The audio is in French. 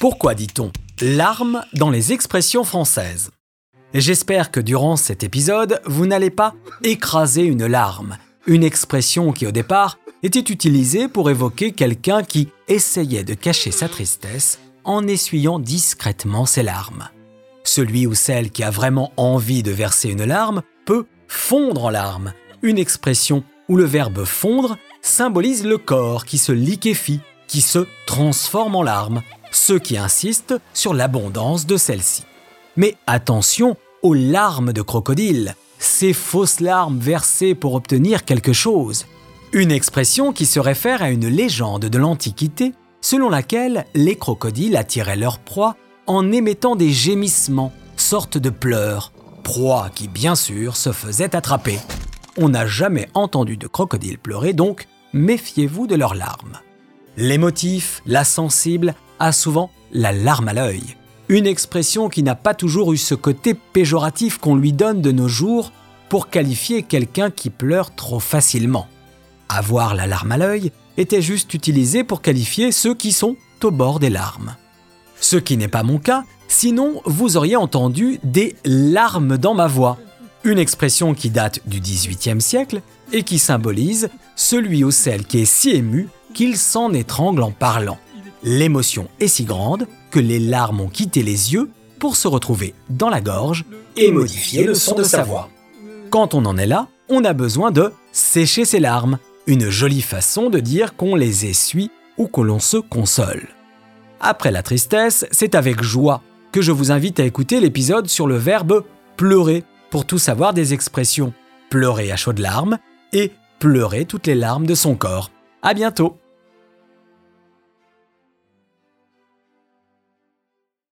Pourquoi dit-on larmes dans les expressions françaises? J'espère que durant cet épisode, vous n'allez pas écraser une larme, une expression qui au départ était utilisée pour évoquer quelqu'un qui essayait de cacher sa tristesse en essuyant discrètement ses larmes. Celui ou celle qui a vraiment envie de verser une larme peut fondre en larmes, une expression où le verbe fondre symbolise le corps qui se liquéfie, qui se transforme en larmes, ce qui insiste sur l'abondance de celle-ci. Mais attention aux larmes de crocodile, ces fausses larmes versées pour obtenir quelque chose. Une expression qui se réfère à une légende de l'Antiquité selon laquelle les crocodiles attiraient leur proie en émettant des gémissements, sorte de pleurs, proie qui bien sûr se faisait attraper. On n'a jamais entendu de crocodile pleurer, donc méfiez-vous de leurs larmes. L'émotif, la sensible, a souvent la larme à l'œil. Une expression qui n'a pas toujours eu ce côté péjoratif qu'on lui donne de nos jours pour qualifier quelqu'un qui pleure trop facilement. Avoir la larme à l'œil était juste utilisé pour qualifier ceux qui sont au bord des larmes. Ce qui n'est pas mon cas, sinon vous auriez entendu des larmes dans ma voix, une expression qui date du XVIIIe siècle et qui symbolise celui ou celle qui est si ému qu'il s'en étrangle en parlant. L'émotion est si grande que les larmes ont quitté les yeux pour se retrouver dans la gorge et modifier le son de sa voix. Quand on en est là, on a besoin de sécher ses larmes, une jolie façon de dire qu'on les essuie ou que l'on se console. Après la tristesse, c'est avec joie que je vous invite à écouter l'épisode sur le verbe pleurer pour tout savoir des expressions pleurer à chaudes larmes et pleurer toutes les larmes de son corps. À bientôt!